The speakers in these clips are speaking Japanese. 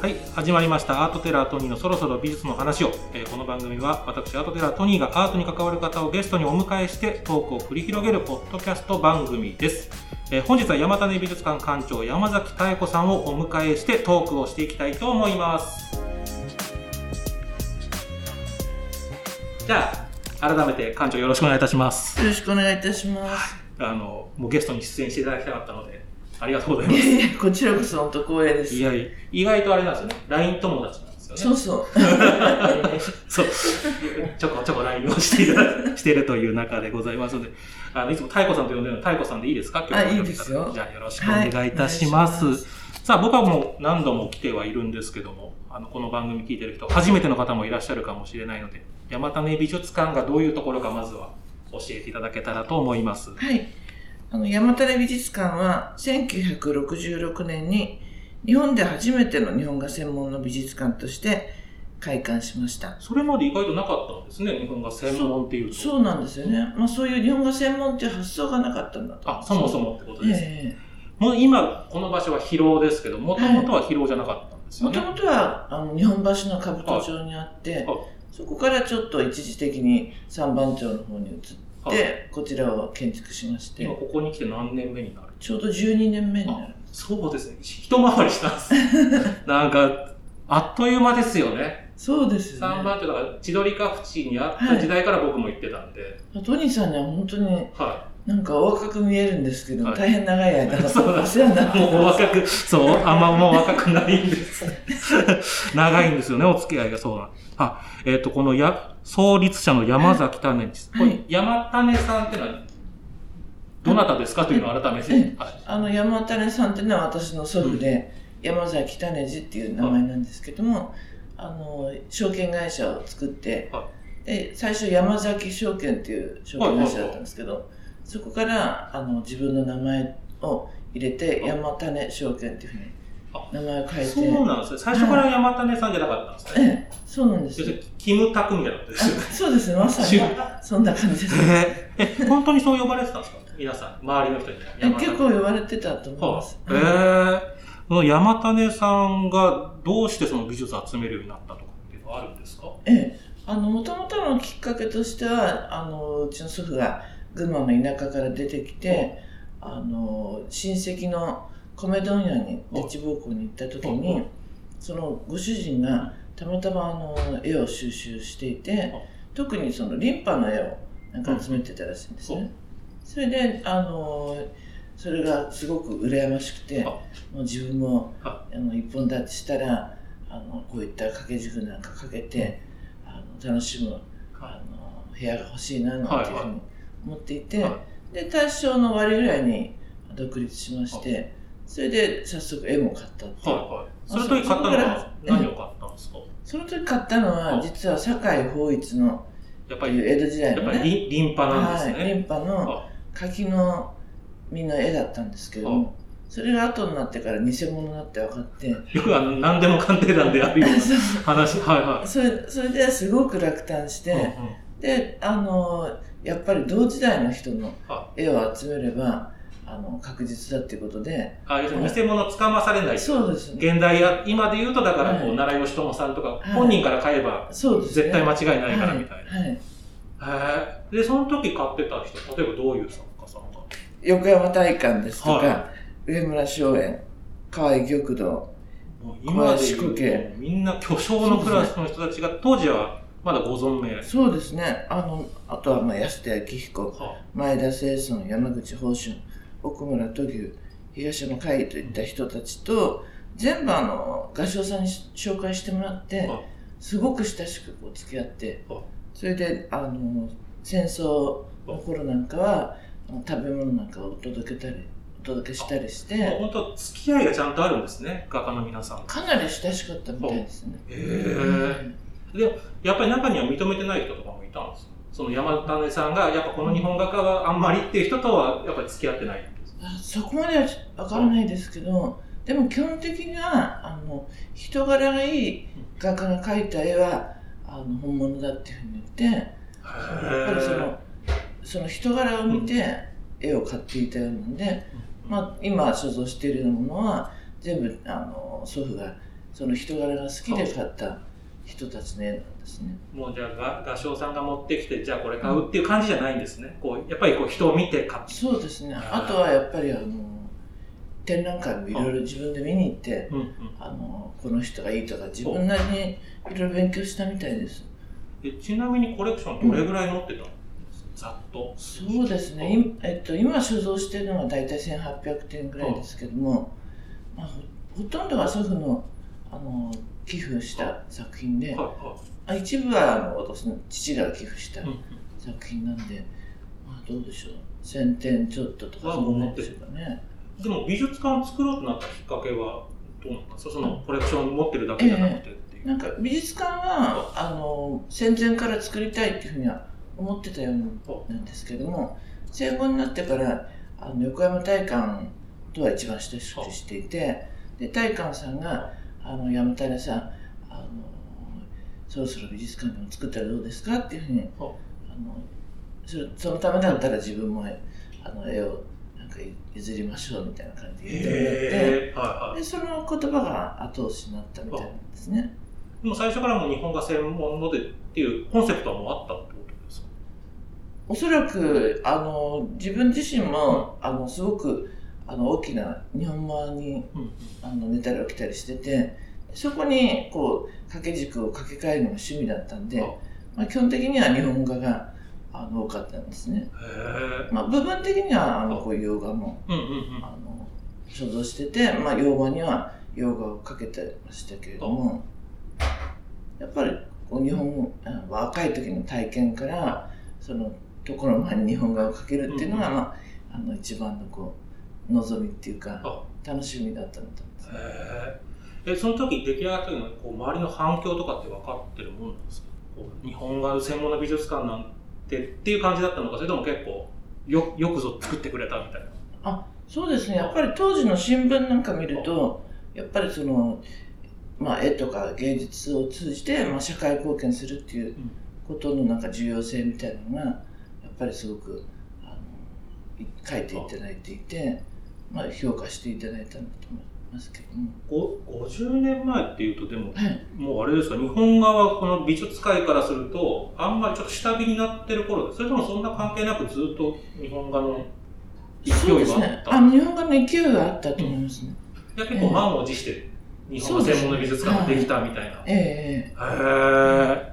はい、始まりました。アートテラートニーのそろそろ美術の話を。えーこの番組は私、アートテラートニーがアートに関わる方をゲストにお迎えしてトークを繰り広げるポッドキャスト番組です。えー本日は山種美術館館長山崎妙子さんをお迎えしてトークをしていきたいと思います。じゃあ、改めて館長よろしくお願いいたします。よろしくお願いいたします。あの、もうゲストに出演していただきたかったので、ありがとうございます。こちらこそ本当光栄です。いや意外とあれなんですよね。LINE 友達なんですよね。そうそう。そう。ちょこちょこ LINE をしていただしているという中でございますので、あのいつも太鼓さんと呼んでるの太鼓さんでいいですか？今日はあいいですよじゃあよろしくお願いいたします。はいさあ、僕はもう何度も来てはいるんですけども、あの、この番組聞いてる人、初めての方もいらっしゃるかもしれないので、山種美術館がどういうところかまずは教えていただけたらと思います。はい。あの、山種美術館は、1966年に、日本で初めての日本画専門の美術館として開館しました。それまで意外となかったんですね、日本が専門っていうと。そうなんですよね。まあ、そういう日本画専門っていう発想がなかったんだと。あ、そもそもってことです。えもう今、この場所は広尾ですけど、もともとは広尾じゃなかったんですよね。もともとは、あの、日本橋の兜町にあってはい、そこからちょっと一時的に三番町の方に移はいって、こちらを建築しまして今、ここに来て何年目になる？ちょうど12年目になる。そうですね。一回りしたんです。なんか、あっという間ですよね。そうですよね。三番ってだから、千鳥ヶ淵にあった時代から僕も行ってたんで、トニーさんには本当にはなんかお若く見えるんですけど、はい大変長い間、そうなんお世話になっい。てもうお若く、そう、あんまもう若くないんです。長いんですよね、お付き合いがそうなんあ、えっ、と、このや、創立者の山崎種です。はい。山種さんってのは、どなたですかというのを改めて。あの山種さんっていうのは私の祖父で、山崎種次っていう名前なんですけども、あの証券会社を作って、はで最初山崎証券っていう証券会社だったんですけど、そこからあの自分の名前を入れて、はい。山種証券っていうふうにあ名前を変えて、そうなんですね。最初から山種さんじゃなかったんですね。ええ、そうなんです。要するに、キムタクみたいなことですよ。そうですね、まさに。そんな感じです。えーえ、本当にそう呼ばれてたんですか？皆さん、周りの人に。え結構言われてたと思います。えー、その山種さんがどうしてその美術を集めるようになったとかっていうのはあるんですか？ええ、あの、もともとのきっかけとしては、あの、うちの祖父が群馬の田舎から出てきて、あの、親戚の米問屋に、デッチ奉公に行った時はいに、そのご主人がたまたまあの、絵を収集していて、特にそのリンパの絵をなんか集めてたらしいんですね。それで、あの、それがすごく羨ましくて、あもう自分もはあの一本立ちしたらあのこういった掛け軸なんかかけてあの楽しむあの部屋が欲しいななんていうふうに思っていて、はで大正の終わりぐらいに独立しましてそれで早速絵も買ったっていう、はいはい。その時買ったのは何を買ったんですか？その時買ったのはあ実は堺法一のやっぱり、江戸時代やっぱりのねリンパなんですはい、リね。ンパのあ柿の実の絵だったんですけどもそれが後になってから偽物だって分かって。よくあの、何でも鑑定団であるような 話。はいはい。それそれですごく落胆して、うんうん。であのやっぱり同時代の人のは絵を集めればあの確実だっていうことで。あ、要するに偽物つかまされない。そうですね。現代や、今で言うと、だから、こう、はい奈良義朝さんとか、い。本人から買えば、そうですね。絶対間違いないからみたいな。はい。はい。で、その時買ってた人、例えばどういう作家さんが？横山大観ですとか、は上村松園河合玉堂もう今で言うみんな巨匠のクラスの人たちが、当時はまだご存命。そうですね。あのあとはまあ安田昭彦は前田清尊山口宝春奥村土牛東山海といった人たちと全部あの画商さんに紹介してもらってはいすごく親しくこう付き合ってはいそれであの戦争の頃なんかは食べ物なんかを届けたりお届けしたりして本当、付き合いがちゃんとあるんですね、画家の皆さん。かなり親しかったみたいですね。へえ。で、やっぱり中には認めてない人とかもいたんですその山種さんが、やっぱこの日本画家はあんまりっていう人とは、やっぱり付き合ってないそこまでは分からないですけどでも基本的にはあの人柄がいい画家が描いた絵はあの本物だっていうふうに言ってやっぱりそのその人柄を見て絵を買っていたようなんで、まあ、今所蔵しているようなものは全部あの祖父がその人柄が好きで買った人たちの絵なんですね。もうじゃあ画商さんが持ってきてじゃあこれ買うっていう感じじゃないんですね。こうやっぱりこう人を見て買って。そうですね。あとはやっぱりあの展覧会もいろいろ自分で見に行って、うんうんあのこの人がいいとか自分なりにいろいろ勉強したみたいです。えちなみにコレクションどれぐらい持ってたの、ざっと。そうですね。いえっと今所蔵しているのが大体1800点ぐらいですけども、まあ、ほほとんどは祖父のあの寄付した作品で、あ一部はあの私の父が寄付した作品なんで、まあどうでしょう。1000点ちょっととかあそんなでしょうかね。でも美術館を作ろうとなったきっかけはどうなんですか？そのコレクション持ってるだけじゃなくてっていう。なんか美術館はあの戦前から作りたいっていうふうには思ってたようなんですけども戦後になってからあの横山大観とは一番親しくしていてで大観さんがあの山種さんあのそろそろ美術館でも作ったらどうですか？っていうふうにあのそれそのためだったら自分もあの絵をなんか譲りましょうみたいな感じで言ってもらって。はいはい。でその言葉が後押しになったみたいなんですね。でも最初からもう日本が専門のでっていうコンセプトはもうあったってことですか？おそらくあの自分自身もあのすごくあの大きな日本画にうんあの寝たり起きたりしててそこにこう掛け軸を掛け替えるのが趣味だったんで、まあ、基本的には日本画があの多かったんですね。まあ、部分的にはあのこういう洋画も。あの所蔵してて、まあ、洋画には洋画をかけてましたけれどもやっぱりこう日本あ若い時の体験からそのところまで日本画をかけるっていうのが、うん。まあ、あの一番のこう望みっていうかあ。楽しみだったのと思え。え、その時出来上がった時のこう周りの反響とかって分かってるもんなんですか？日本画専門の美術館なんてっていう感じだったのか、それとも結構よよくぞ作ってくれたみたいな。あそうですね。やっぱり当時の新聞なんか見るとやっぱりその、まあ、絵とか芸術を通じて、まあ、社会貢献するっていうことのなんか重要性みたいなのがやっぱりすごくあのい書いていただいていて、まあ、評価していただいたんだと思いますけども。ご50年前っていうとでもはいもうあれですか日本画はこの美術界からするとあんまりちょっと下火になってる頃それともそんな関係なくずっと日本画の勢いがあですねった、あ日本画の勢いがあったと思いますね。いや結構満を持して日本の専門の美術館ができたみたいな。へえええ。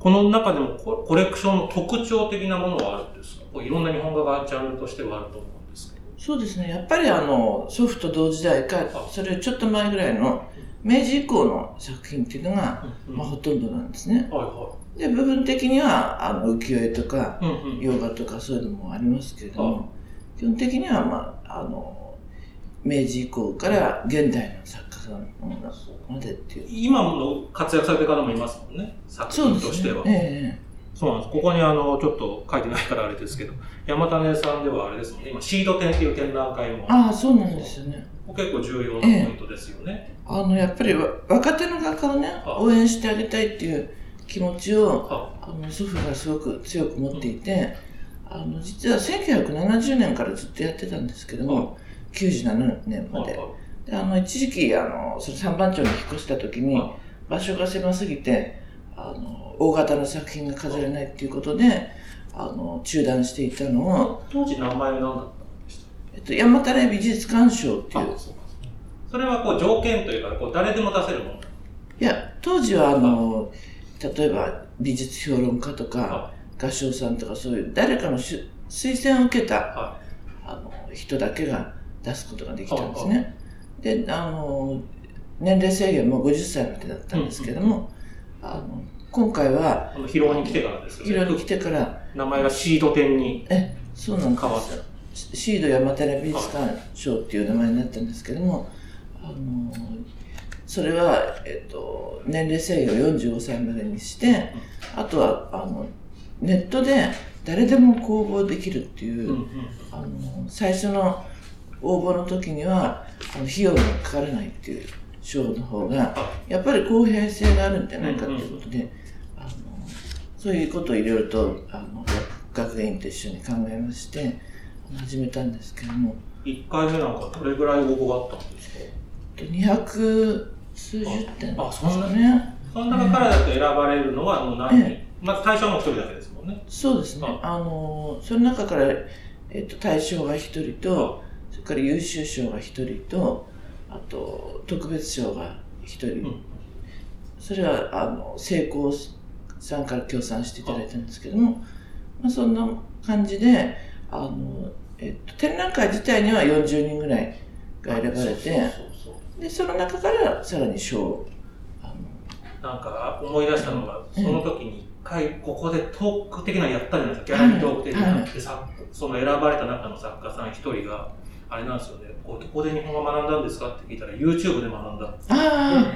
この中でもココレクションの特徴的なものはあるんですか？こういろんな日本画がジャンルとしてはあると思う。そうですねやっぱりあの祖父と同時代かそれちょっと前ぐらいの明治以降の作品っていうのが、まあ、ほとんどなんですね。はいはで部分的にはあの浮世絵とかい。うんうん。洋画とかそういうのもありますけれども基本的には、まあ、あの明治以降から現代の作家さんのまでっていう今の活躍されてる方もいますもんね作そうですね品としては。えそうなんです。ここにあの、ちょっと書いてないからあれですけど、山種さんではあれですもんね、今、シード展っていう展覧会も。え、ああそうなんですよね。結構重要なポイントですよね。あのやっぱりわ若手の画家をねあ。応援してあげたいっていう気持ちをあ。あの祖父がすごく強く持っていて、あの実は1970年からずっとやってたんですけども、97年まで。であの一時期あのその三番町に引っ越した時にはい。場所が狭すぎてあの大型の作品が飾れないっていうことであの中断していたのを、当時名前何だったんでしえっと、山種美術館賞っていう。そそれはこう条件というか、こう誰でも出せるもの。いや当時はあの例えば美術評論家とかは画商さんとかそういう誰かのし推薦を受けたはあの人だけが出すことができたんですね。であの年齢制限も50歳までだったんですけども、あの今回はこの広尾に来てからですよね。広に来てから。名前がシード展にえそうなんです。変わった。シシード山寺美術館賞っていう名前になったんですけどもあのそれは、えっと、年齢制限を45歳までにしてあとはあのネットで誰でも公募できるっていう、うんうん。あの最初の応募の時にはあの費用がかからないっていう賞の方がやっぱり公平性があるんじゃないかっていうことで、あのそういうことをいろいろとあの学芸員と一緒に考えまして始めたんですけども。1回目なんかどれぐらい応募があったんですか？200数十点あそんなねその中からだと選ばれるのはもう何人、えまず対象はもう一人だけですもんね。そうですね。ああのその中から、えっと大賞が一人とそれから優秀賞が一人とあと特別賞が一人、うん。それはあの成功さんから協賛していただいたんですけども、まあ、そんな感じであの、えっと、展覧会自体には40人ぐらいが選ばれてでその中からさらに賞をあのなんか思い出したのが、うん。その時に一回ここでトーク的なのやったじゃないですか、ギャラリートーク的な。はいでさその選ばれた中の作家さん一人が、あれなんですよね、ここで日本語学んだんですかって聞いたら、YouTube で学んだ。ああ、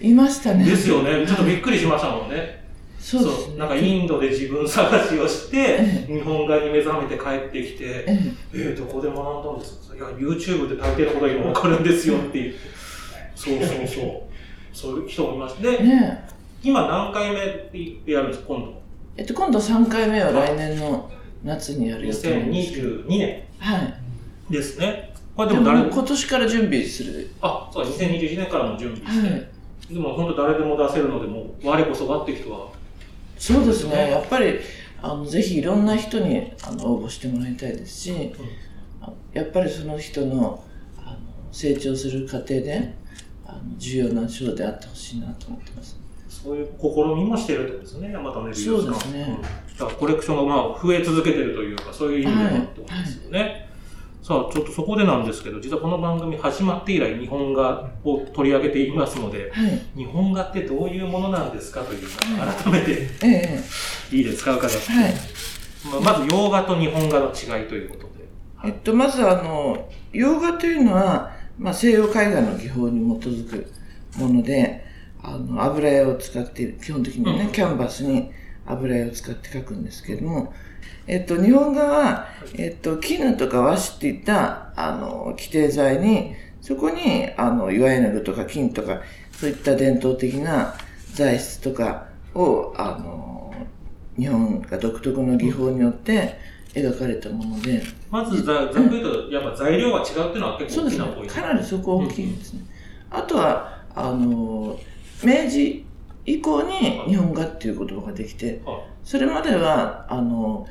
いましたねですよね、ちょっとびっくりしましたもんね。そうですねなんかインドで自分探しをして、え日本画に目覚めて帰ってきて、えええー、どこで学んだんですか？いや、YouTube で大抵のことは今わかるんですよって。そうそうそう。そういう人もいます。で、えね今何回目でやるんですか、今度。えっと、今度3回目は来年の夏にやる予定ですけど2022年はいですね。これででもも誰今年から準備する。あ、そうだ、2021年からも準備して。はい。でも本当誰でも出せるので、もう我こそはって人は。そうですね。ねやっぱりあのぜひいろんな人にあの応募してもらいたいですし、あやっぱりその人のあの成長する過程であの重要な賞であってほしいなと思ってます。そういう試みもしてるってことですね、山田ね。そうですね。ん。だからコレクションがまあ増え続けてるというか、そういう意味ではってことですよね。さあ、ちょっとそこでなんですけど、実はこの番組始まって以来、日本画を取り上げていますので、はい。日本画ってどういうものなんですかというのを改めてええ。いいですか、伺って。はい。まあまず洋画と日本画の違いということで。えっと、まずあの洋画というのは、まあ、西洋絵画の技法に基づくものであの油絵を使って基本的にね、うん。キャンバスに油絵を使って描くんですけれども、えっと、日本画は、えっと、絹とか和紙っていったあの規定材にそこにあの岩絵の具とか金とかそういった伝統的な材質とかをあの日本が独特の技法によって描かれたもので、まずざ、ざっくりと、やっぱ材料が違うっていうのは結構大きなポイント。かなりそこ大きいですね、あとはあの明治以降に日本画っていう言葉ができてはそれまではあの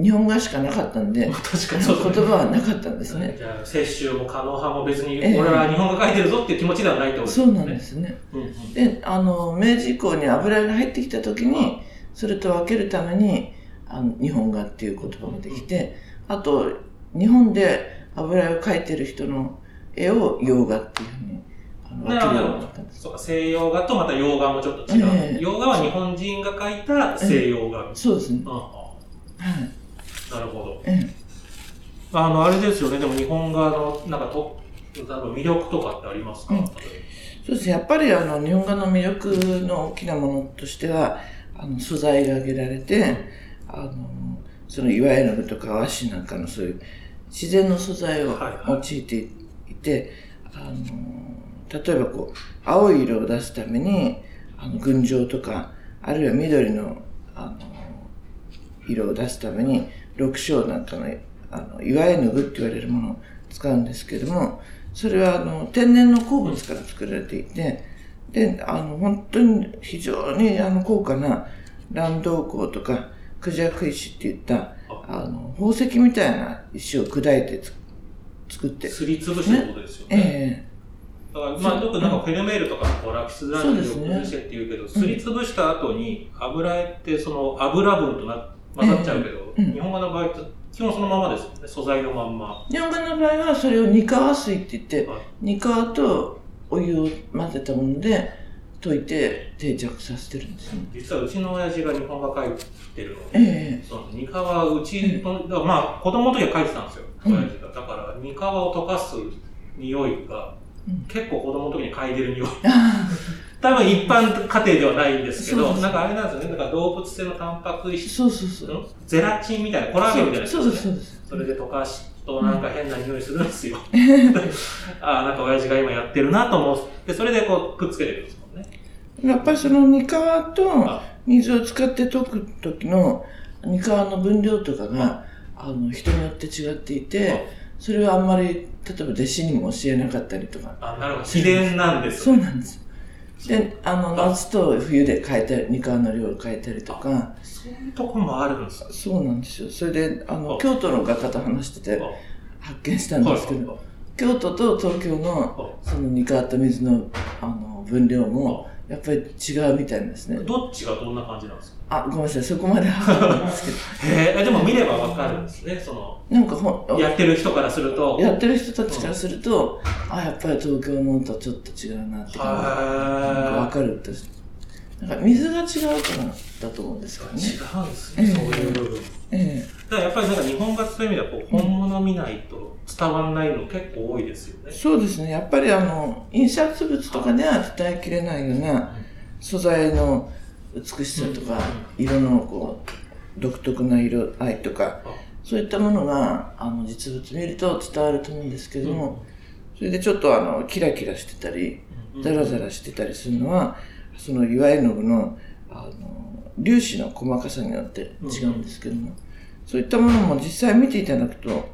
日本画しかなかったんでい 確か言に。そうですね。葉はなかったんですね。じゃあ、雪舟も狩野派も別に、ええ。俺は日本画描いてるぞっていう気持ちではないってことですね。そうなんですね。うんうん。であの明治以降に油絵が入ってきた時にそれと分けるためにあの日本画っていう言葉ができてあと日本で油絵を描いてる人の絵を洋画っていうふうにそうか、西洋画とまた洋画もちょっと違う。ええ。洋画は日本人が描いた西洋画。そうですねなるほど。ええ。あの、あれですよね、でも日本画の、なんかと、魅力とかってありますか、うん。そうですね。やっぱりあの日本画の魅力の大きなものとしてはあの素材が挙げられて、あのその岩絵の具とか和紙なんかのそういう自然の素材をはい。用いていて、あの例えばこう青い色を出すためにあの群青とかあるいは緑のあの色を出すために緑青なんかのあの岩絵の具って言われるものを使うんですけどもそれはあの天然の鉱物から作られていてであの本当に非常にあの高価な乱洞鉱とかクジャク石っていったあの宝石みたいな石を砕いてつ作って、すりつぶしてことですよえね。えだからまあ、よくなんかフェルメールとかこうラピスラズリを崩してって言うけど、すりつぶした後に油絵ってその油分とな混ざっちゃうけど、うん日本画の場合基本そのままですよね。素材のまんま。日本画の場合はそれを二川水って言ってはい二川とお湯を混ぜたもので溶いて定着させてるんですね。実はうちの親父が日本画描いてるので、ええそうなんです二川うちの、だからまあ子供の時は描いてたんですよ、うん親父が。だから二川を溶かす匂いが、うん結構子供の時に嗅いでる匂い。あ多分一般家庭ではないんですけど、なんかあれなんですよね、だから動物性のタンパクあ質そうそうそう。ゼラチンみたいな、コラーゲンみたいなやつそうそうです。それで溶かすとなんか変な匂いするんですよ。ああ、なんか親父が今やってるなと思って、それでこうくっつけてるんですもんね。やっぱりその二川とあ水を使って溶く時の二川の分量とかがあの人によって違っていてそれはあんまり例えば弟子にも教えなかったりとかあ、なるほど。秘伝なんですよ。そうなんですで、あの、夏と冬で変えたり、二川の量を変えたりとか、そういうとこもあるんですかそうなんですよ。それで、あの、あ。京都の画家と話しててあ。発見したんですけど、京都と東京のその煮変わった水のあの分量もやっぱり違うみたいなんですね。どっちがどんな感じなんですか？あ、ごめんなさい、そこまでわかんないんですけへえ、でも見ればわかるんですね、その、ど、なんかほんやってる人からすると。やってる人たちからすると、あ、やっぱり東京のとちょっと違うなって感じがなんかわはかるって。なんか水が違うからだと思うんですけどね。違うんですね、そういう部分。えだからやっぱりなんか日本画そういう意味ではこう本物見ないと伝わらないの結構多いですよえね。そうですね。やっぱりあの、印刷物とかでは伝えきれないような素材の美しさとか、色のこう、独特な色合いとか、そういったものが、あの、実物見ると伝わると思うんですけども、それでちょっとあの、キラキラしてたり、ザラザラしてたりするのは、その岩絵の具の、あの、粒子の細かさによって違うんですけども、そういったものも実際見ていただくと、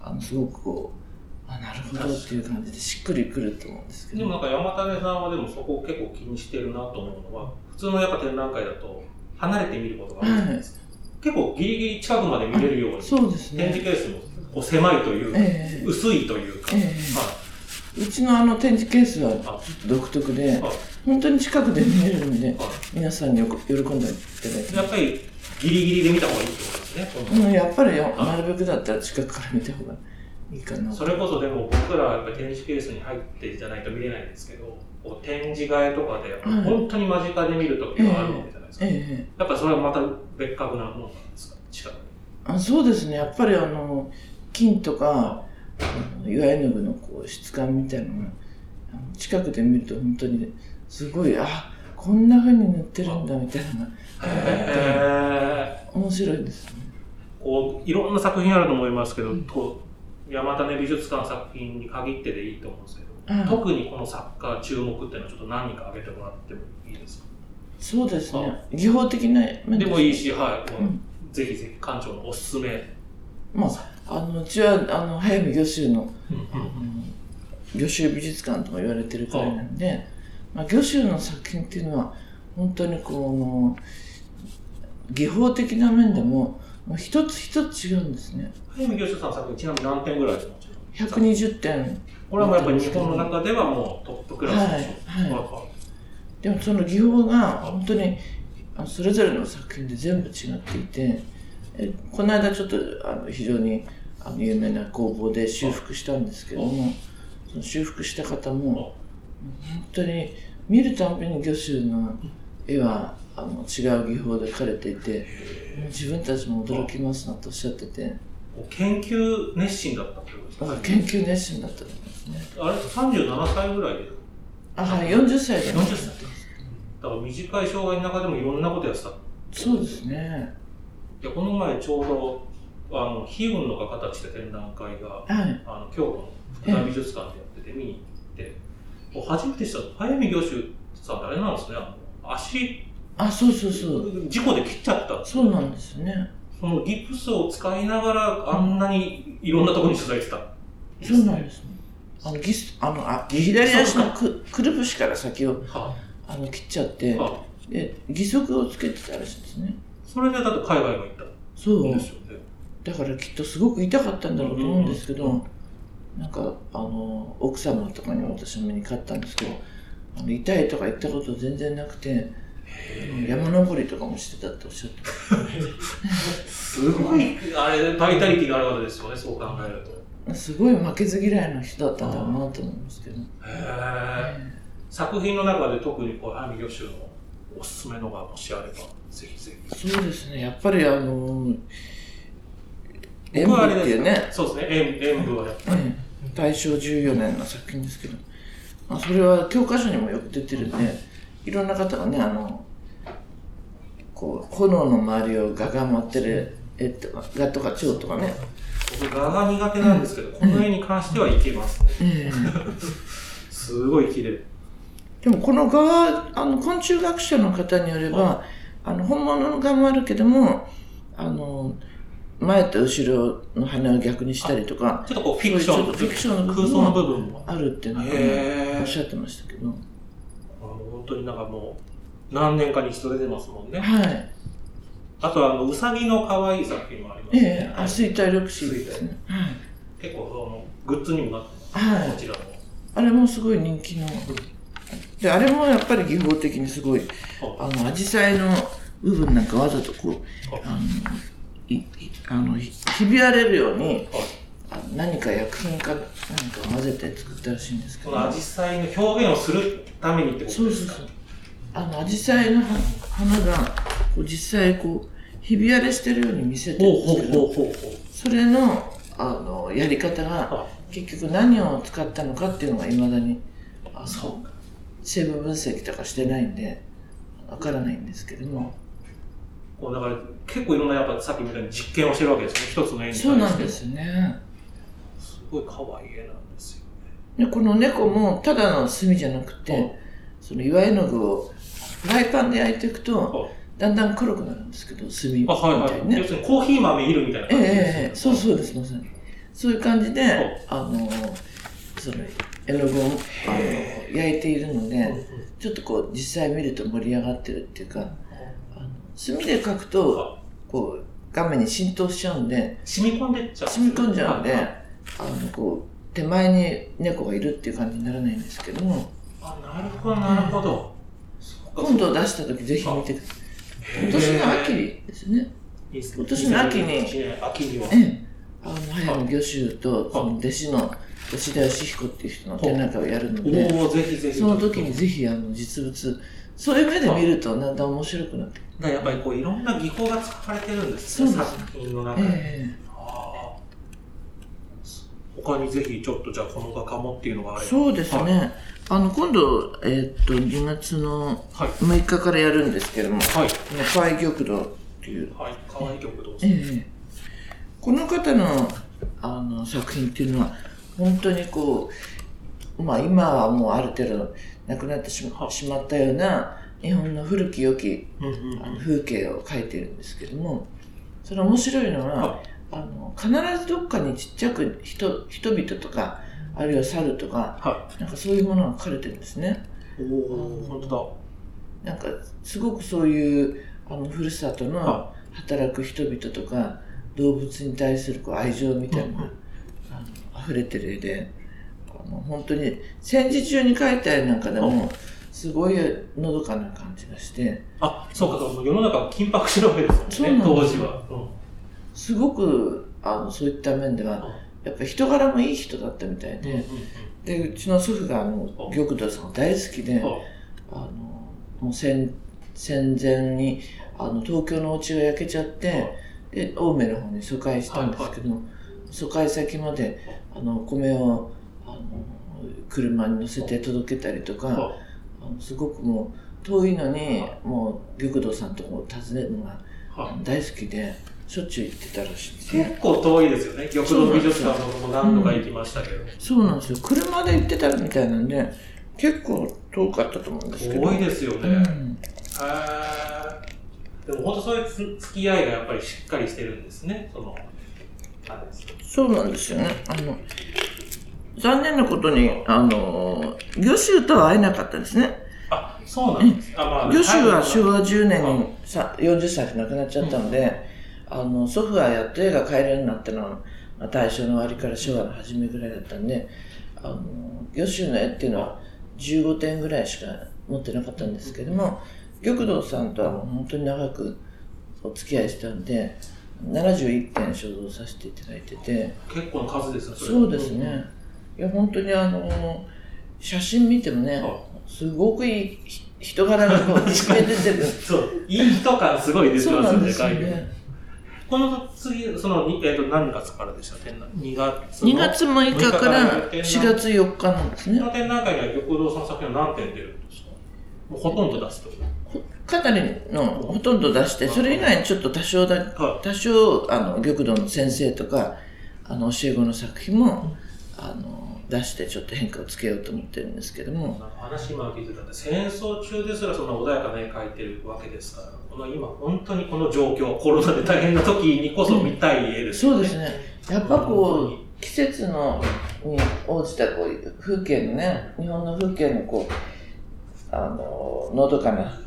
あの、すごくこう、あ、なるほどっていう感じでしっくりくると思うんですけど。でもなんか山種さんはでもそこを結構気にしてるなと思うのは、普通のやっぱ展覧会だと離れて見ることが多いじゃないですか。結構ギリギリ近くまで見れるように、そうです展示ね。ケースもこう狭いというか、ええ薄いというか、ええはうちのあの展示ケースはあ独特で本当に近くで見えるんで、はい皆さんによく喜んでいただいて。やっぱりギリギリで見た方がいいってことですね。うん、やっぱりよなるべくだったら近くから見た方がいいかな。それこそでも僕らはやっぱり展示ケースに入ってじゃないと見れないんですけど、こう展示会とかでやっぱり本当に間近で見るときがあるわけじゃないですか。ええやっぱりそれはまた別格なものなんですか？近くに。あそうですね、やっぱりあの金とか、岩絵の具のこう質感みたいなの近くで見ると本当にすごい、あこんな風に塗ってるんだみたいな面白いですね。ーこういろんな作品あると思いますけど、と山種美術館の作品に限ってでいいと思うんですけど、あ特にこの作家注目っていうのはちょっと何人か挙げてもらってもいいですか？そうですね、技法的な面でもいいし、はい、うん。ぜひぜひ館長のおすすめ。まあ、あのうちはあの早見御舟のうんうんあの御舟美術館とも言われてるくらいなんで、まあ、御舟の作品っていうのは本当にこう技法的な面でも一つ一つ違うんですね。早見義さんの作品ちなみに何点ぐらいですか？120点これはもうやっぱり日本の中ではもうトップクラスでしょはいはい。はでもその技法が本当にそれぞれの作品で全部違っていてえこの間ちょっとあの非常にあの有名な工房で修復したんですけどもその修復した方も本当に見るたんびに御舟の絵はあの違う技法で描かれていて自分たちも驚きますなとおっしゃってて。研究熱心だったってことですか？だから研究熱心だったあれ37歳ぐらいであはい40歳で40歳。だから短い障害の中でもいろんなことやってた。そうですね。いやこの前ちょうどあの悲運の画家たちで展覧会がはい。あの京都の福田美術館でやってて見に行って、もう初めて知ったの早見義手さんってあれなんですねあの足。あそうそうそう。事故で切っちゃった。そうなんですよね。そのギプスを使いながらあんなにいろんなところに取材してた。んですねそうなんですねあのギスあのあ左足のくくるぶしから先をはあ。の切っちゃってで義足をつけてたらしいんですね。それでだって海外も行った。そう。んですよね。だからきっとすごく痛かったんだろうと思うんですけど、うんなんかあの奥様とかに私も見に買ったんですけどあの痛いとか言ったこと全然なくて山登りとかもしてたっておっしゃって すごいあれバイタリティがある方ですよねそう考えるとすごい負けず嫌いな人だったんだろうなと思いますけど、へえ作品の中で特にこう早見義手のおすすめのがもしあればぜひぜひ。そうですね。やっぱりあの演僕はあ舞っていうれですね。ねそうですね。演演舞はやっぱり。ええ大正14年の作品ですけど、まあ、それは教科書にもよく出てるんでいろんな方がねあのこう炎の周りをガが回ってる絵とかガとか蝶とかね、僕画が苦手なんですけど、この絵に関してはいけますね。ええ すごい綺麗。でもこの画はあの昆虫学者の方によればあの本物の画もあるけどもあの前と後ろの羽を逆にしたりとかちょっとこうフィクションフィクションの空想の部分もあるっていうのをおっしゃってましたけど。なるほ本当になんかもう、何年かに一度出てますもんね。はい。あとは、あの、うさぎの可愛い作品もありますえね。えあ、衰退緑地ですね。はい。結構、その、グッズにもなってます。はいこちらも。あれもすごい人気の。で、あれもやっぱり技法的にすごい、ああの、アジサイの部分なんかわざとこう、ああの、いいあのひひび割れるように、ああの何か薬品かなんか混ぜて作ったらしいんですけど。このアジサイの表現をするためにってことですか？そうそうそう。あの、アジサイの花花が、こう実際こう、ひび割れしてるように見せてるんですけど。それの、あの、やり方が、あ結局何を使ったのかっていうのがいまだに、あのそうか。成分分析とかしてないんで、わからないんですけども。こうだから結構いろんなやっぱさっきみたいに実験をしてるわけですね。一つの絵に対して。そうなんですよね。すごい可愛い絵なんですよね。で、この猫もただの炭じゃなくて、その岩絵の具をフライパンで焼いていくと、だんだん黒くなるんですけど、炭み。たいにね要。するにコーヒー豆いるみたいなええ感じですよねええそうそうです、まさに。そういう感じで、あの、その、絵の具をあの焼いているので、ちょっとこう、実際見ると盛り上がってるっていうか、あの炭で描くと、こう、画面に浸透しちゃうんで、染み込んでっちゃう。染み込んじゃうんで、はいあの、こう、手前に猫がいるっていう感じにならないんですけども、あ、なるほど、なるほど。今度出した時ぜひ見てください。今年の秋ですね。今年の秋に2021年秋には。ええ。あの、早野御舟と、その弟子の吉田義彦っていう人の展覧会をやるので。その時にぜひあの実物、そういう目で見るとだんだん面白くなってくる。やっぱりこういろんな技法が使われてるんですね、そうです作品の中に。えあー他にぜひちょっとじゃあこの画家もっていうのがあればえそうですね。あの、今度、えーっと、2月のはい。6日からやるんですけども、はい。河合玉堂っていう、はい可愛い曲どうぞええ。この方のあの作品っていうのは、本当にこう、まあ今はもうある程度なくなってしましまったような日本の古き良き風景を描いてるんですけども、それ面白いのは、はあの必ずどっかにちっちゃく人人々とか、あるいは猿とか、はなんかそういうものが描かれてるんですね。いおお本当なんかすごくそういうあのふるさとのは働く人々とか動物に対するこう愛情みたいなのが、あの溢れてる絵であの本当に戦時中に描いた絵なんかでもすごいのどかな感じがしてだあそうかそう世の中が緊迫してるわけですもんねそうなんです当時は、うん。すごくあのそういった面ではやっぱ人柄もいい人だったみたいうんででうちの祖父がもう玉堂さんが大好きで。うん。あのもう戦戦前にあの東京のお家が焼けちゃって、で青梅の方に疎開したんですけど、疎開先まであのお米をあの車に乗せて届けたりとか、はあのすごくもう遠いのにもう玉堂さんのところを訪ねるのがは大好きでしょっちゅう行ってたらしいんですね。結構遠いですよね。玉堂美術館も何度か行きましたけど、そうなんですよ。車で行ってたみたいなんで結構遠かったと思うんですけど。多いですよね、へうん。えでも本当そういうつ付き合いがやっぱりしっかりしてるんですね。そのそうなんですよね。あの、残念なことに、あの、魚州とは会えなかったですね。あそうなんです。あ、まあ、魚州は昭和和10年にさ40歳で亡くなっちゃったので、あの、祖父がやっと絵が買えるようになったのは、まあ、大正の終わりから昭和の初めぐらいだったんで、あの、魚州の絵っていうのは15点ぐらいしか持ってなかったんですけども、玉堂さんとはもう本当に長くお付き合いしたんで、71点所蔵させていただいてて、結構な数ですねれそうですね。いや、本当にあの、写真見てもねは、すごくいいひ人柄がこう、いっぱい出てる。そういい人感すごい出てそうますよねなんでね。この次その、にえー、と何月からでした？展覧2月。の2月6日から展覧4月4日なんですね。この。展覧会には玉堂さんの作品は何点出るんですか？もうほとんど出すと。かなりのほとんど出して、それ以外にちょっと多少だ、は多少、あの、玉堂の先生とか、あの、教え子の作品も、あの、出してちょっと変化をつけようと思ってるんですけども、話今聞いてたんで戦争中ですらそんな穏やかな絵描いてるわけですからこの今本当にこの状況コロナで大変な時にこそ見たい絵ですよね、そうですね。やっぱこう、季節のに応じたこういう風景のね、日本の風景のこう、あののどかな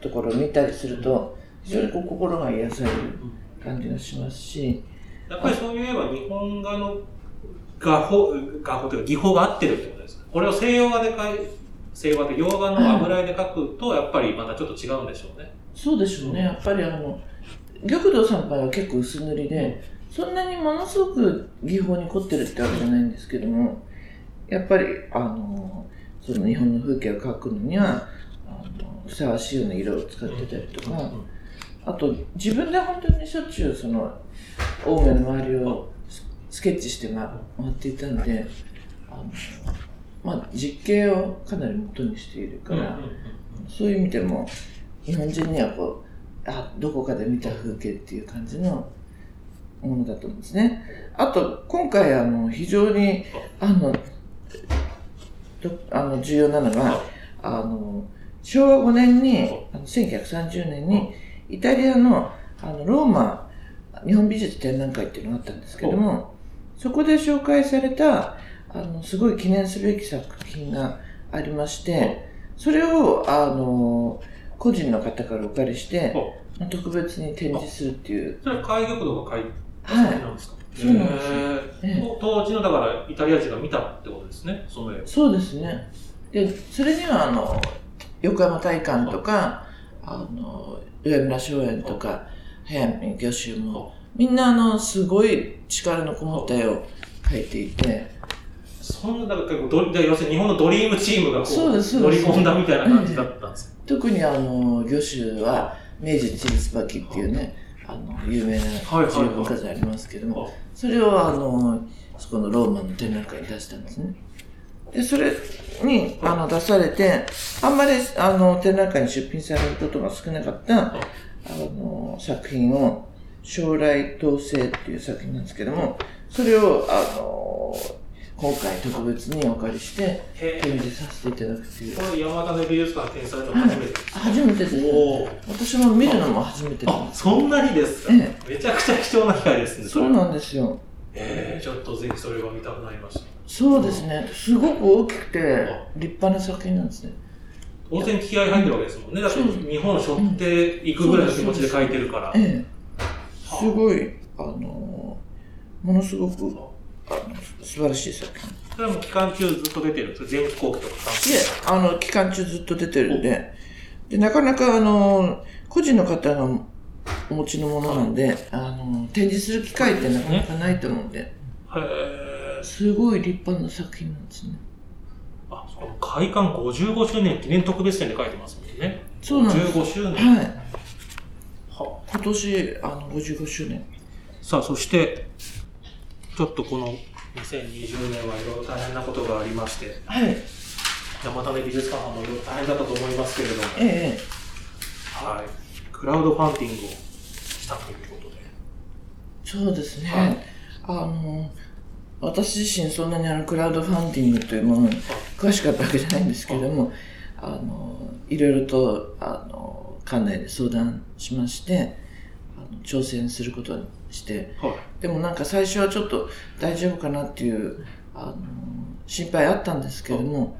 ところを見たりすると非常にこう心が癒される感じがしますし。やっぱりそういえば日本画の画法画法というか技法が合ってるってことですか？これを西洋画で西洋画で洋画の油絵で描くとやっぱりまたちょっと違うんでしょうね、そうでしょうね。やっぱりあの玉堂さんは結構薄塗りで、そんなにものすごく技法に凝ってるってわけじゃないんですけどもやっぱりあのその日本の風景を描くのにはあのふさわしいような色を使ってたりとか、あと自分で本当にしょっちゅうその青梅の周りをスケッチして回っていたんであの、まあ、実景をかなり元にしているから、そういう意味でも日本人にはこうあどこかで見た風景っていう感じのものだと思うんですね。あと今回あの非常にあのあの重要なのがあの昭和5年にあの1930年にイタリアのあのローマ日本美術展覧会っていうのがあったんですけどもそこで紹介されたあのすごい記念すべき作品がありましてそれをあの個人の方からお借りしてまあ特別に展示するっていう。それは海玉堂が描いたなんですか、そうなんですへー。ええ。と当時のだからイタリア人が見たってことですねその絵をそうですね。で、それには、あの、横山大観とか、あの、上村松園とか、早見御舟も、みんな、あの、すごい力のこもった絵を描いていて、そんなだか要するに日本のドリームチームがこそう乗り込んだみたいな感じだったんです 特にあの、御舟は、明治地理椿っていうね、あの、有名なはいはい重文化財ありますけども、よそれをあの、そこのローマの展覧会に出したんですね。で、それにあの出されて、あんまりあの展覧会に出品されることが少なかったあの作品を、将来統制っていう作品なんですけども、それをあの今回特別にお借りしてへ展示させていただくっていう。これ山種美術館展されたの初めてです初めてです。おー私も見るのも初めてです。あそんなにですか、えめちゃくちゃ貴重な機会ですねそうなんですよ。えー、ちょっとぜひそれが見たくなりましたそうですね。すごく大きくて立派な作品なんですね。当然気合入ってるわけですもんねだって日本を背負っていくぐらいの気持ちで描いてるから、ええ。すごい、あの、ものすごく、素晴らしい作品。それはもう期間中ずっと出てる？んですか前期後期とかいえ、あの、期間中ずっと出てるんで、で、なかなか、あの、個人の方のお持ちのものなんで、あの、展示する機会ってなかなかないと思うんで、へえすごい立派な作品なんですね。あそう開館55周年記念特別展で書いてますもんねそうなんです。55周年はい。は今年、あの、55周年。さあそしてちょっとこの2020年はいろいろ大変なことがありましてはい。山種美術館もいろいろ大変だったと思いますけれども、ええ。はい、クラウドファンディングをしたということでそうですね。はいあの、私自身そんなにあのクラウドファンディングというものに詳しかったわけじゃないんですけれども、あの、いろいろと、あの、館内で相談しまして、あの挑戦することにして、はいでもなんか最初はちょっと大丈夫かなっていう、あの、心配あったんですけれども、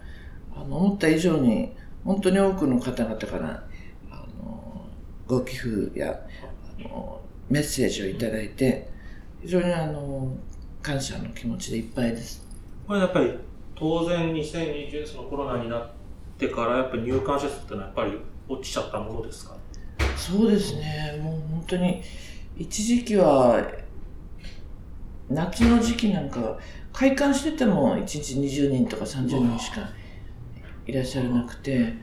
あの、思った以上に、本当に多くの方々から、あの、ご寄付や、あの、メッセージをいただいて、非常にあの、感謝の気持ちでいっぱいです。これやっぱり当然2020そのコロナになってからやっぱり入館者数ってのはやっぱり落ちちゃったものですか？そうですね、もう本当に、一時期は、夏の時期なんかは、開館してても1日20人とか30人しかいらっしゃらなくて、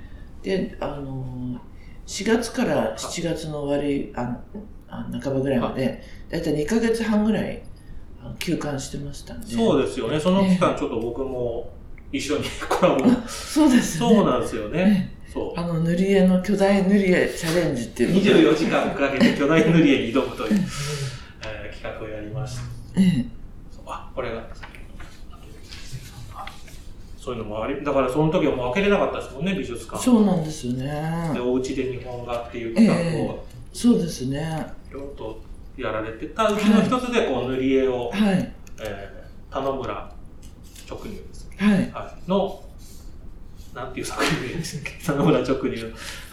で、あの、4月から7月の終わり、ああ半ばぐらいまで、だいたい2ヶ月半ぐらい休館してましたんで。そうですよね。その期間ちょっと僕も一緒に コラボ。そうですね。そうなんですよね。そう。あの塗り絵の巨大塗り絵チャレンジっていうのが24時間かけて巨大塗り絵に挑むという、えー企画をやりましたええそうあこれがあそういうのもありだからその時はもう開けれなかったですもんね美術館そうなんですよでね。お家で日本画っていう企画をそうですね。いろいろとやられてたうちの一つでこう塗り絵を、はい。えー田野村直入です、はい。はい、のなんていう作品でしたっけ？佐野村直流の、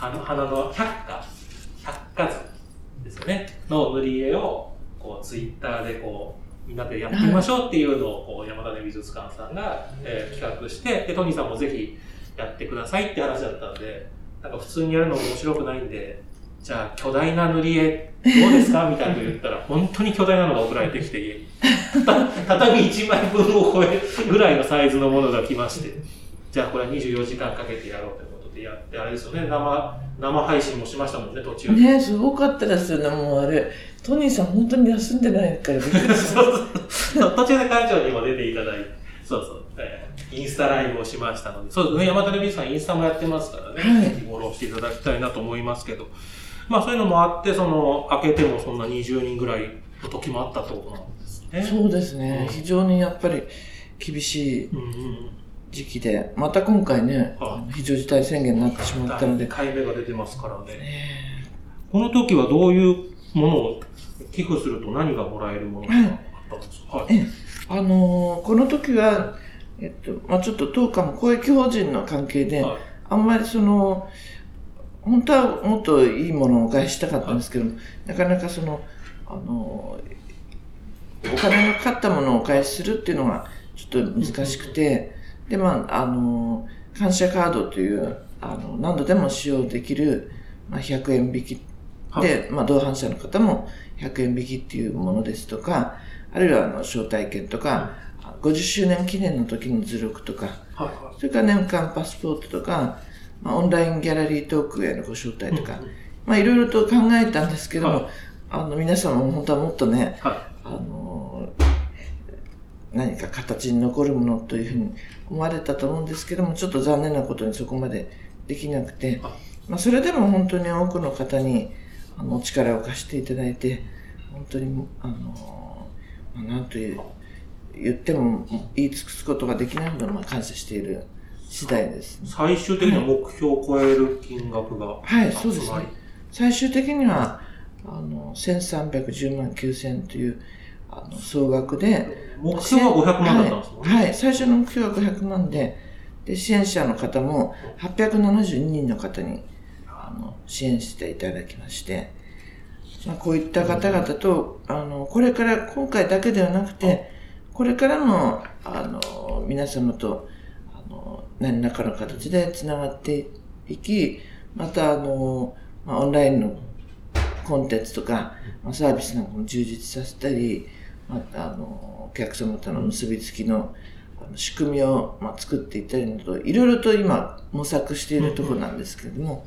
あの、花の百科、百科図ですよね。の塗り絵を、こう、ツイッターでこう、みんなでやってみましょうっていうのを、こう、山田美術館さんが、えー企画して、で、トニーさんもぜひやってくださいって話だったんで、なんか普通にやるの面白くないんで、じゃあ巨大な塗り絵どうですかみたいなこと言ったら、本当に巨大なのが送られてきて、畳1枚分を超えるぐらいのサイズのものが来まして、じゃあこれは24時間かけてやろうということでやって、あれですよね、生、生配信もしましたもんね、途中で。ねすごかったですよね、もうあれ。トニーさん本当に休んでないからびっくりしましそう。そう途中で館長にも出ていただいて、そうそう、えーインスタライブをしましたので、そうですね、山田レビさんインスタもやってますからね、はい。フォローしていただきたいなと思いますけど、まあそういうのもあって、その、開けてもそんな20人ぐらいの時もあったってことなんですね。た。そうですね、非常にやっぱり厳しいうんうん。時期で、また今回ね、はい。非常事態宣言になってしうん。まったので、回目が出てますからね。ねこの時はどういうものを寄付すると何がもらえるものがあったんですか、はい、ええ。あのーこの時は、えっと、まあちょっと当館も公益法人の関係で、はい。あんまりその、本当はもっといいものをお返ししたかったんですけど、なかなかその、あの、お金のかかったものをお返しするっていうのがちょっと難しくて、で、まあ、あの、感謝カードという、あの、何度でも使用できる、まあ、100円引きで、まあ、同伴者の方も100円引きっていうものですとか、あるいはあの招待券とか、50周年記念の時の図録とか、はいはそれから年間パスポートとか、まあ、オンラインギャラリートークへのご招待い。とか、うんうん。まあいろいろと考えたんですけども、はい。あの皆様も本当はもっとね、はあの何か形に残るものというふうに思われたと思うんですけども、ちょっと残念なことにそこまでできなくてはい、まあそれでも本当に多くの方にあのお力を貸していただいて、本当に、あの、まあ、なんという、言っても言い尽くすことができないほどまあ感謝している次第ですい。。最終的には目標を超える金額がはい、そうですね。最終的には、あの、1310万9000円という、あの、総額で、目標は500万だったんですもんね。はい、はい、最初の目標は500万で、で、支援者の方も872人の方に、支援していただきまして、まあ、こういった方々と、あの、これから、今回だけではなくて、これからも、あの、皆様と、あの、何らかの形でつながっていき、また、あの、まあ、オンラインのコンテンツとか、まあ、サービスなんかも充実させたり、また、あの、お客様との結びつきの仕組みを、まあ、作っていったりなど、いろいろと今模索しているところなんですけれども、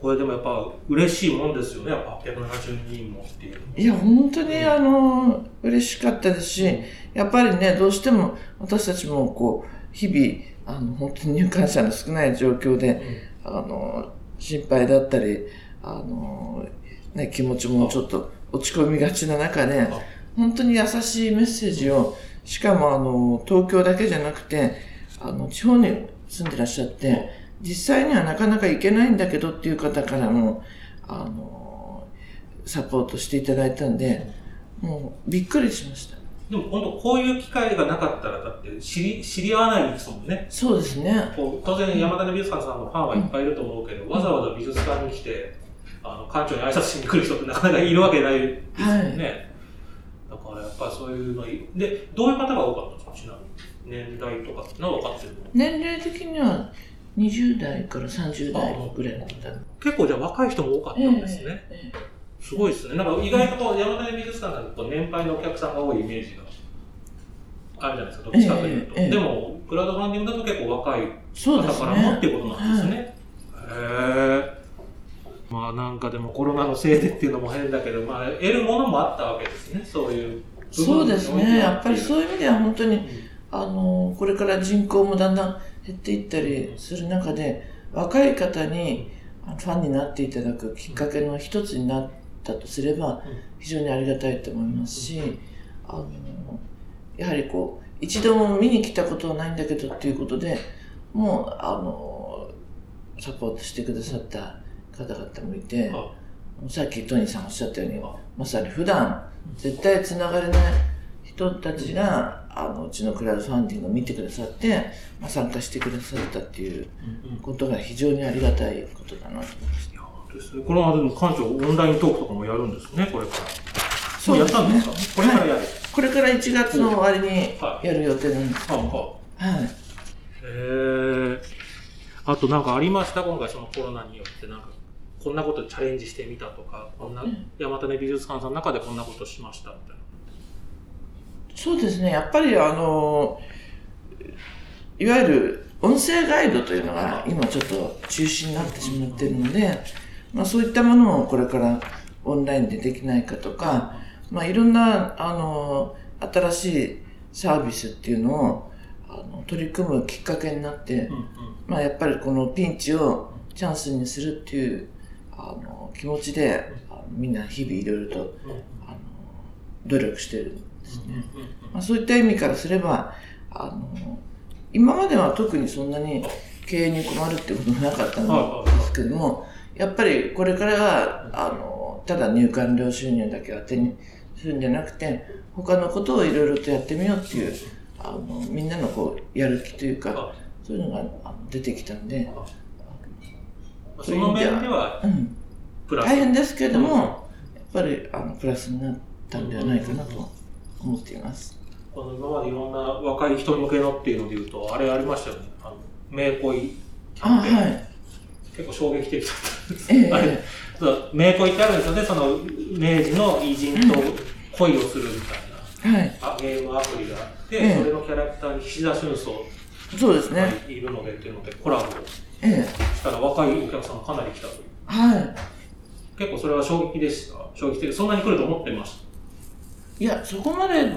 これでもやっぱ嬉しいもんですよね。やっぱ870人もっていう。いや、本当にあの、嬉しかったですし、やっぱりね、どうしても私たちもこう、日々、あの、本当に入館者の少ない状況で、あの、心配だったり、あの、ね、気持ちもちょっと落ち込みがちな中で、本当に優しいメッセージを、しかもあの、東京だけじゃなくて、あの、地方に住んでらっしゃって、実際にはなかなか行けないんだけどっていう方からも、あの、サポートしていただいたんで、もうびっくりしました。でも本当こういう機会がなかったらだって知り知り合わないですもんね。そうですね。こう当然山田美術館さんのファンはいっぱいいると思うけど、わざわざ美術館に来て、あの館長に挨拶しに来る人ってなかなかいるわけないですもんね。だからやっぱそういうのいで、どういう方が多かったんですか？ちなみに。年代とかってのは分かってるの？年齢的には20代から30代ぐらいの方。結構じゃあ若い人も多かったんですね。ええすごいですね。なんか意外とこう山田美術館なんてこう年配のお客さんが多いイメージがあるじゃないですか、どっちかというと。でも、クラウドファンディングだと結構若い方からもってね。いうことなんですね。へえ。まあなんかでもコロナのせいでっていうのも変だけど、まあ得るものもあったわけですね、そういう。そうですね。やっぱりうそういう意味では本当に、ん。あの、これから人口もだんだん減っていったりする中で、若い方にファンになっていただくきっかけの一つになったとすれば、非常にありがたいと思いますし、あの、やはりこう、一度も見に来たことはないんだけどっていうことで、もう、あの、サポートしてくださった方々もいて、あ。ささっきトニーさんおっしゃったようにあ、まさに普段絶対つながれない人人たちが、あのうちのクラウドファンディングを見てくださって、まあ、参加してくださったっていうことが非常にありがたいことだなと思いました。ですね。この後、館長、オンライントークとかもやるんですね、これから。そうやったんですか？これからやる、はい、これから1月の終わりにやる予定なんですけど。はい。はい、へえ。あとなんかありました？今回そのコロナによってなんかこんなことチャレンジしてみたとか、こんな、山種美術館さんの中でこんなことしましたみたいな。そうですね、やっぱりあの、いわゆる音声ガイドというのが今ちょっと中心になってしまっているので、まあそういったものをこれからオンラインでできないかとか、まあいろんな、あの、新しいサービスっていうのをあの取り組むきっかけになって、うんうん、まあやっぱりこのピンチをチャンスにするっていうあの気持ちでみんな日々いろいろとあの努力してるんですね。まあ、そういった意味からすればあの今までは特にそんなに経営に困るってこともなかったんですけどもやっぱりこれからはあのただ入館料収入だけ当てにするんじゃなくて他のことをいろいろとやってみようっていうあのみんなのこうやる気というかそういうのが出てきたんで。その面では、うん、大変ですけれども、やっぱりあのプラスになったんではないかなと思っています。あの今までいろんな若い人向けのっていうのでいうと、あれありましたよね。あの名恋キャンペーン。はい、結構衝撃的だったんです。えー、あれ名恋ってあるんですよね。その明治の偉人と恋をするみたいな、はい、あゲームアプリがあって、えー、それのキャラクターに菱田俊宗そうですね。いるのでっていうのでコラボしたら若いお客さんかなり来たという。はい。結構それは衝撃でした？衝撃的そんなに来ると思ってました？いや、そこまで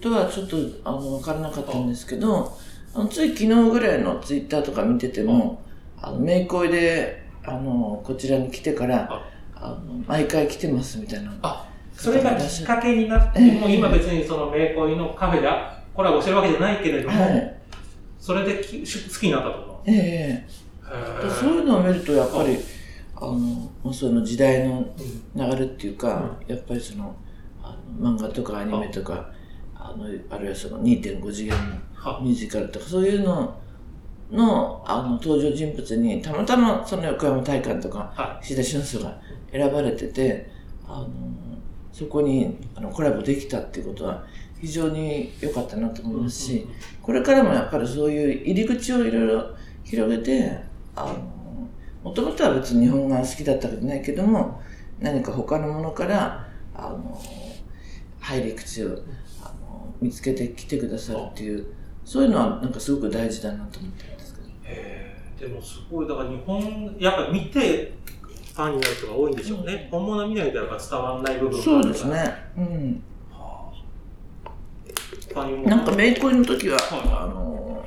とはちょっとあの分からなかったんですけど、あのつい昨日ぐらいのツイッターとか見てても、あの、名恋で、あの、こちらに来てから、あ。の、毎回来てますみたいな。あ、それがきっかけになって、えー、もう今別にその名恋のカフェでコラボしてるわけじゃないけれども、はい、それでき好きになったと？ええ。そういうのを見るとやっぱりあのその時代の流れっていうか、やっぱりその漫画とかアニメとかあのあるいはその2.5次元のミュージカルとかそういうののあの登場人物にたまたまその横山大観とか石田俊介が選ばれててあのそこにあのコラボできたっていうことは非常に良かったなと思いますし、これからもやっぱりそういう入り口をいろいろ広げて、あの、もともとは別に日本が好きだったわけじゃないけども、何か他のものから、あの、入り口をあの見つけてきてくださるっていう、そういうのはなんかすごく大事だなと思ってるんですけど。へでもすごい、だから日本、やっぱ見て、ファンになる人が多いんでしょうね。うん、本物見ないとやっぱ伝わらない部分がそうですね。うん。はあ、なんか、メイコイの時は、はい、あの、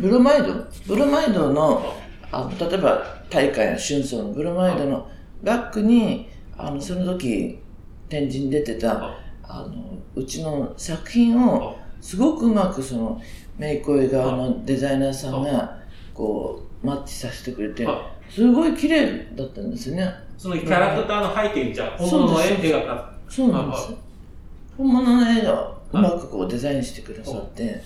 ブロマイド？ブロマイドのあの例えば大会や春草のブロマイドのバックにあのその時展示に出てたあ。のうちの作品をすごくうまくそのメイコイ側のデザイナーさんがこうマッチさせてくれてすごい綺麗だったんですよね。そのキャラクターの背景にじゃあ本物の絵がそうなんです。本物の絵がうまくこうデザインしてくださって、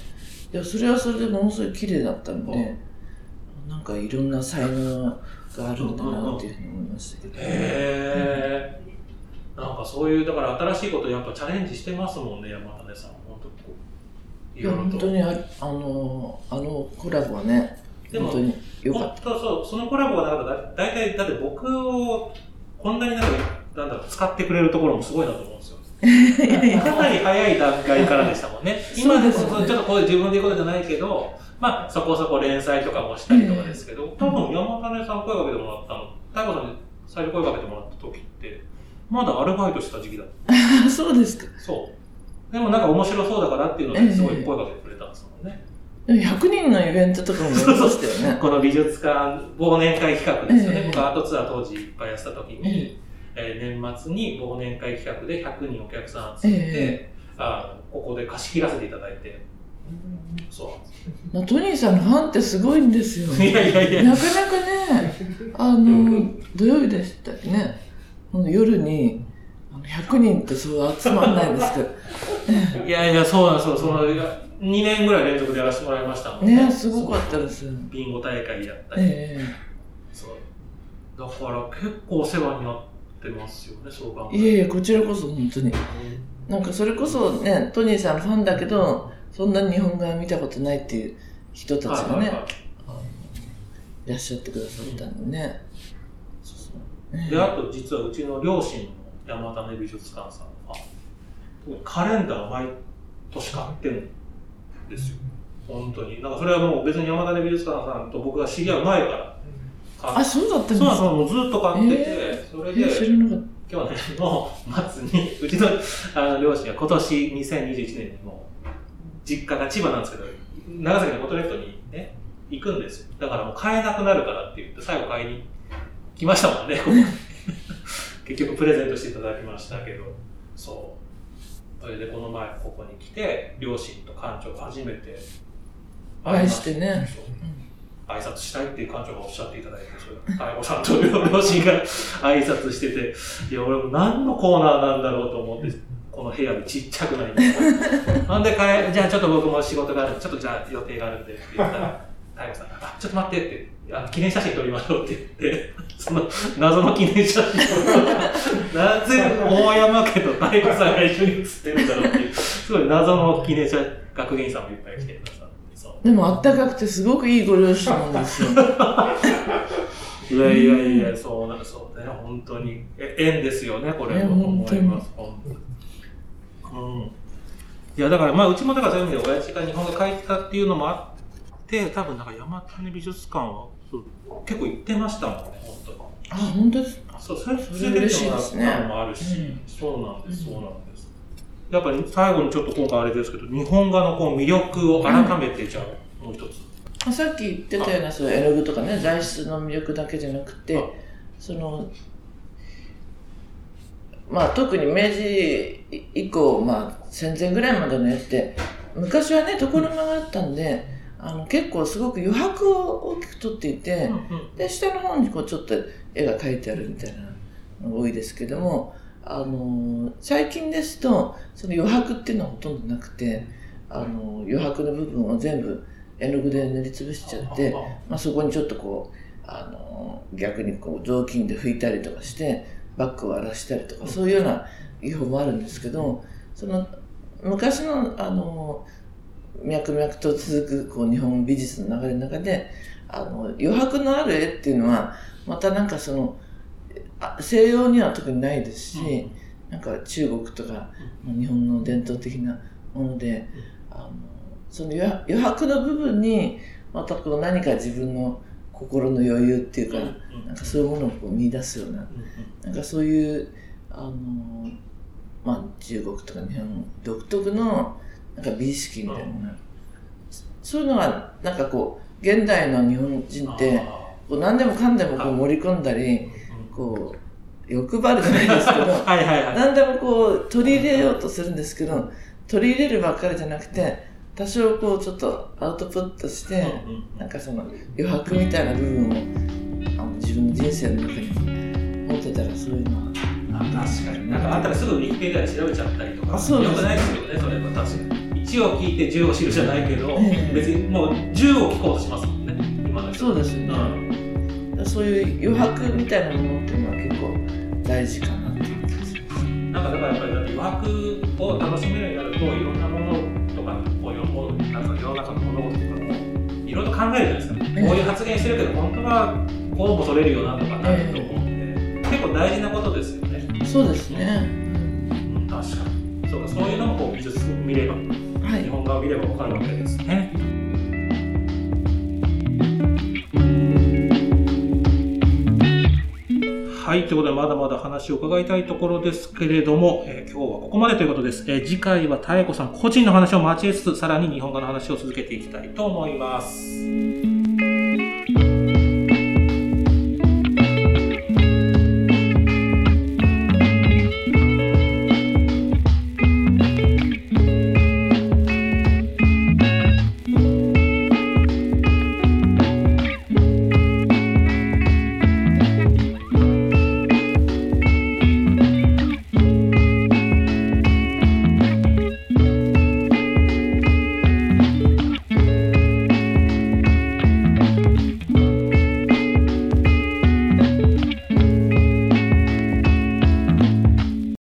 いやそれはそれでものすごい綺麗だったんで、なんかいろんな才能があるんだなっていうふうに思いましたけど、へえ、うん、なんかそういうだから新しいことやっぱチャレンジしてますもんね山種さん。本当こう。いや本当にああのあのコラボはね本当によかった。そうそのコラボがなかったら大体だって僕をこんなになんかなんだろう使ってくれるところもすごいなと思うんですよ。かなり早い段階からでしたもんね。今でこそ、ちょっとこう自分で言うことじゃないけど、まあ、そこそこ連載とかもしたりとかですけど、多分山種さん声かけてもらったの、太鼓さんに最初声かけてもらった時って、まだアルバイトした時期だった。そうですか。そう。でもなんか面白そうだからっていうのですごい声かけてくれたんですもんね。100人のイベントとかもやりましたよね。この美術館忘年会企画ですよね。僕はアートツアー当時いっぱいやってた時に、えー、年末に忘年会企画で100人お客さん集めて、えー、あここで貸し切らせていただいて。そうなんトニーさんのファンってすごいんですよ。いやいやいや。なかなかね、あの、土曜日でしたっけね、夜に、あの100人ってそう集まんないんですけど。いやいや、そうなんですよ。その、2年ぐらい連続でやらせてもらいましたもんね。ねすごかったです。ビンゴ大会やったり。ええそう。だから結構お世話になってますよね、そう考えいえいえ、こちらこそ本当に。なんかそれこそね、トニーさんのファンだけど、そんなに日本画見たことないっていう人たちがね、はいらっしゃってくださったんでね。で、あと実はうちの両親の山種美術館さんは、カレンダー毎年買ってるんですよ。本当に。なんかそれはもう別に山種美術館さんと僕が知り合う前からあ、そうだったんですそうなんですかよ。もうずっと買ってて、えそれで、え知らなかっ去年の末に、うちのあの両親が今年2021年にもう、実家が千葉なんですけど、長崎の五島列島にね、行くんですよ。だからもう買えなくなるからって言って、最後買いに来ましたもんね、こ こ結局プレゼントしていただきましたけど、そう。それでこの前ここに来て、両親と館長が初めてお会いしてね挨拶したいっていう館長がおっしゃっていただいて、それ太鼓さんと両親が挨拶してて、いや、俺も何のコーナーなんだろうと思って、この部屋にちっちゃくないんで。なんで帰、じゃあちょっと僕も仕事があるちょっとじゃあ予定があるんでって言ったら、太鼓さんが、あ、ちょっと待ってって、あ記念写真撮りましょうって言って、その謎の記念写真を、なぜ大山家と太鼓さんが一緒に写ってるんだろうっていう、すごい謎の記念写学芸員さんもいっぱい来てくださって、そう。た。でもあったかくてすごくいいご両親なんですよ。いやいやいや、そうなんそうね、本当に。え縁ですよね、これねも思います、本当に。うん。いや、だから、まあ、うちもだからそういう意味で、親父が日本語書いてたっていうのもあって、多分、なんか山種美術館は、そう結構行ってましたもんね、本当に。あ、本当ですか？そう、それ、それ嬉しいでのもあるし、うんそうなんです、うんそうなんです。やっぱり最後にちょっと今回あれですけど、日本画のこう魅力を改めて、じゃあ、もう一つ。まあさっき言ってたようなそういう絵の具とかね材質の魅力だけじゃなくてあそのまあ特に明治以降、まあ、戦前ぐらいまでの絵って昔はね床の間があったんであの結構すごく余白を大きく取っていて、うんで下の方にこうちょっと絵が描いてあるみたいなのが多いですけどもあの最近ですとその余白っていうのはほとんどなくてあの余白の部分を全部絵の具で塗りつぶしちゃって、まあ、そこにちょっとこうあの逆にこう雑巾で拭いたりとかしてバッグを荒らしたりとかそういうような技法もあるんですけどその昔のあの脈々と続くこう日本美術の流れの中であの余白のある絵っていうのはまたなんかそのあ西洋には特にないですし、なんか中国とかまあ日本の伝統的なもので、あのその余余白の部分にまたこう何か自分の心の余裕っていうか、なんかそういうものをこう見出すようななんかそういうあの、まあ、中国とか日本独特のなんか美意識みたいなそういうのがなんかこう現代の日本人ってこう何でもかんでもこう盛り込んだりこう欲張るじゃないですけど。何でもこう取り入れようとするんですけど取り入れるばっかりじゃなくて多少こうちょっとアウトプットして、なんかその余白みたいな部分をあの自分の人生の中に持ってたらそういうのはあ確かに。なんかあんたらすぐウィキペディアで調べちゃったりとか、あそうですよくないですよね、それは確かに。1を聞いて10を知るじゃないけど、ええ。別にもう10を聞こうとしますもんね、今の人。そうですね、うんそういう余白みたいなものっていうのは結構大事かなっていう気がします。なんかだからやっぱり余白を楽しめるようになると、いろんな考えるじゃないですか。こうええいう発言してるけど、本当はこうも取れるよなとかなると思うんで、結構大事なことですよね。そうですねうん、確かに。そうか、そういうのもこう美術見れば、はい日本画を見ればわかるわけですね。はい、ということで、まだまだ話を伺いたいところですけれども、えー今日はここまでということです。えー次回は妙子さん個人の話を交えつつ、さらに日本語の話を続けていきたいと思います。